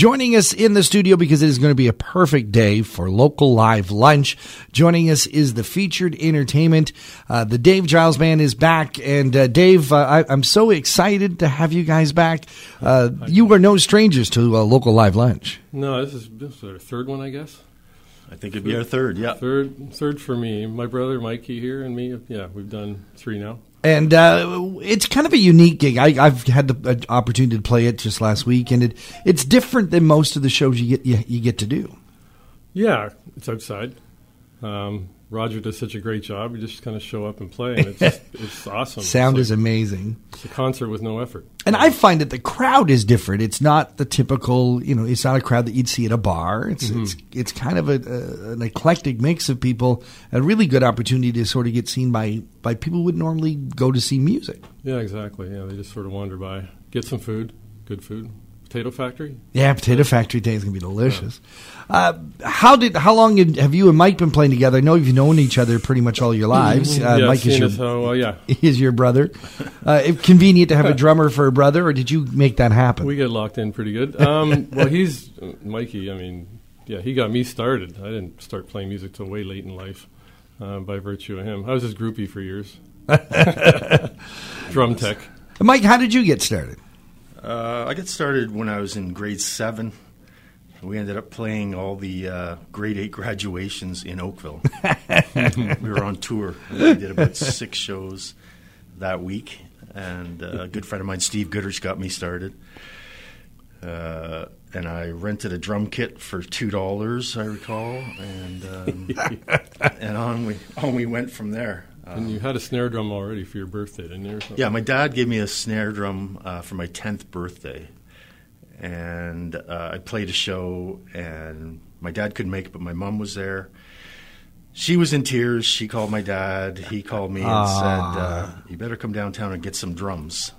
Joining us in the studio because it is going to be a perfect day for local live lunch. Joining us is the featured entertainment. Uh, the Dave Giles Band is back. And uh, Dave, uh, I, am so excited to have you guys back. Uh, you are no strangers to a local live lunch. No, this is, this is our third one, I guess. I think it'd be our third, yeah. Third, third for me. My brother Mikey here and me. Yeah, we've done three now and uh, it's kind of a unique gig. I, have had the opportunity to play it just last week, and it it's different than most of the shows you get you, you get to do. Yeah, it's outside. Um, Roger does such a great job. You just kind of show up and play, and it's just, it's awesome. Sound it's is amazing. It's a concert with no effort. And I find that the crowd is different. It's not the typical, you know, it's not a crowd that you'd see at a bar. It's mm-hmm. it's it's kind of a, a, an eclectic mix of people. A really good opportunity to sort of get seen by by people who would normally go to see music. Yeah, exactly. Yeah, they just sort of wander by, get some food, good food, Potato Factory. Yeah, Potato Factory Day is gonna be delicious. Yeah. Uh, how did how long have you and Mike been playing together? I know you've known each other pretty much all your lives. Uh, yeah, Mike is your how, uh, yeah. is your brother. Uh, convenient to have a drummer for a brother, or did you make that happen? We get locked in pretty good. Um, well, he's Mikey. I mean, yeah, he got me started. I didn't start playing music till way late in life, uh, by virtue of him. I was his groupie for years. Drum tech. Mike, how did you get started? Uh, I got started when I was in grade seven. We ended up playing all the uh, grade eight graduations in Oakville. we were on tour. We did about six shows that week, and uh, a good friend of mine, Steve Goodrich, got me started. Uh, and I rented a drum kit for two dollars, I recall, and um, and on we on we went from there. And you had a snare drum already for your birthday, didn't you? Yeah, my dad gave me a snare drum uh, for my 10th birthday. And uh, I played a show, and my dad couldn't make it, but my mom was there. She was in tears. She called my dad. He called me and Aww. said, uh, You better come downtown and get some drums.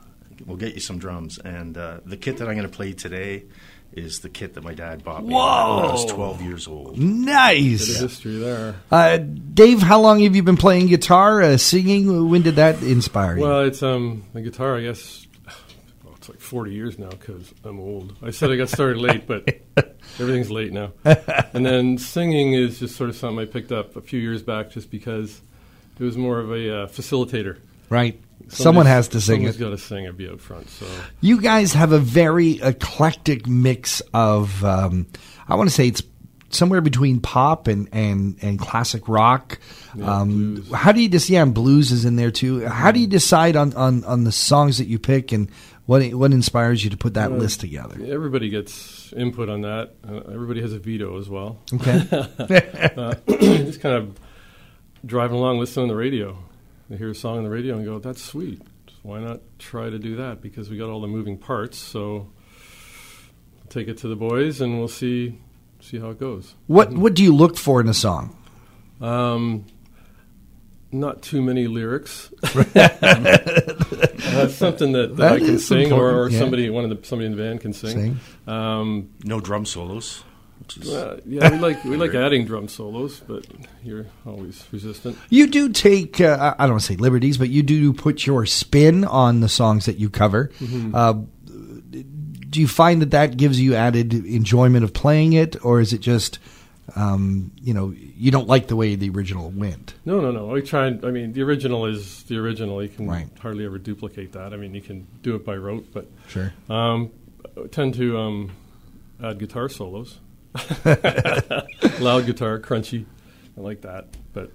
We'll get you some drums. And uh, the kit that I'm going to play today is the kit that my dad bought me Whoa. when I was 12 years old. Nice. Bit of history there. Uh, Dave, how long have you been playing guitar, uh, singing? When did that inspire you? Well, it's um, the guitar, I guess, well, it's like 40 years now because I'm old. I said I got started late, but everything's late now. and then singing is just sort of something I picked up a few years back just because it was more of a uh, facilitator. Right. Someone has to sing someone's it. got to sing or be out front. So you guys have a very eclectic mix of. Um, I want to say it's somewhere between pop and and, and classic rock. Yeah, um, how do you just yeah, and blues is in there too. How do you decide on, on, on the songs that you pick and what what inspires you to put that uh, list together? Everybody gets input on that. Uh, everybody has a veto as well. Okay, uh, just kind of driving along, listening on the radio. I hear a song on the radio and go, "That's sweet. Why not try to do that?" Because we got all the moving parts. So take it to the boys, and we'll see see how it goes. What. What do you look for in a song? Um, not too many lyrics. uh, something that, that, that I can sing, or, or yeah. somebody one of the somebody in the band can sing. sing. Um, no drum solos. Uh, yeah, we like we like adding drum solos, but you're always resistant. You do take uh, I don't want to say liberties, but you do put your spin on the songs that you cover. Mm-hmm. Uh, do you find that that gives you added enjoyment of playing it, or is it just um, you know you don't like the way the original went? No, no, no. I try. And, I mean, the original is the original. You can right. hardly ever duplicate that. I mean, you can do it by rote, but sure. Um, tend to um, add guitar solos. Loud guitar, crunchy. I like that. But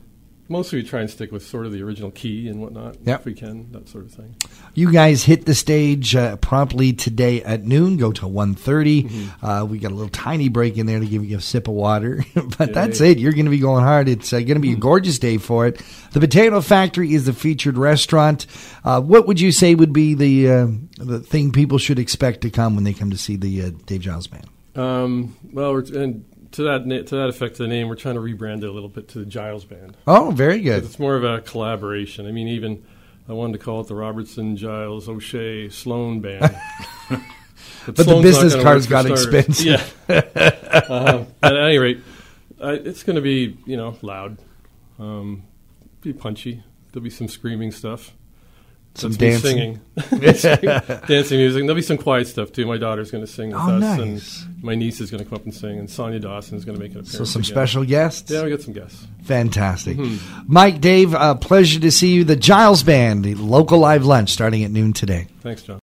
mostly we try and stick with sort of the original key and whatnot yep. if we can, that sort of thing. You guys hit the stage uh, promptly today at noon. Go to 1.30. Mm-hmm. Uh, we got a little tiny break in there to give you a sip of water. but that's it. You're going to be going hard. It's uh, going to be mm-hmm. a gorgeous day for it. The Potato Factory is the featured restaurant. Uh, what would you say would be the uh, the thing people should expect to come when they come to see the uh, Dave Giles Band? Um, well, and to that to that effect, the name we're trying to rebrand it a little bit to the Giles Band. Oh, very good. It's more of a collaboration. I mean, even I wanted to call it the Robertson, Giles, O'Shea, Sloan Band. but, but the business cards got expensive. Yeah. uh, at any rate, uh, it's going to be you know loud, um, be punchy. There'll be some screaming stuff Some That's dancing. singing, dancing music. And there'll be some quiet stuff too. My daughter's going to sing with Oh, us, nice. and my niece is going to come up and sing, and Sonia Dawson is going to make an appearance. So some again. special guests. Yeah, we got some guests. Fantastic. Mm-hmm. Mike, Dave, uh, pleasure to see you. The Giles Band, the local live lunch starting at noon today. Thanks, John.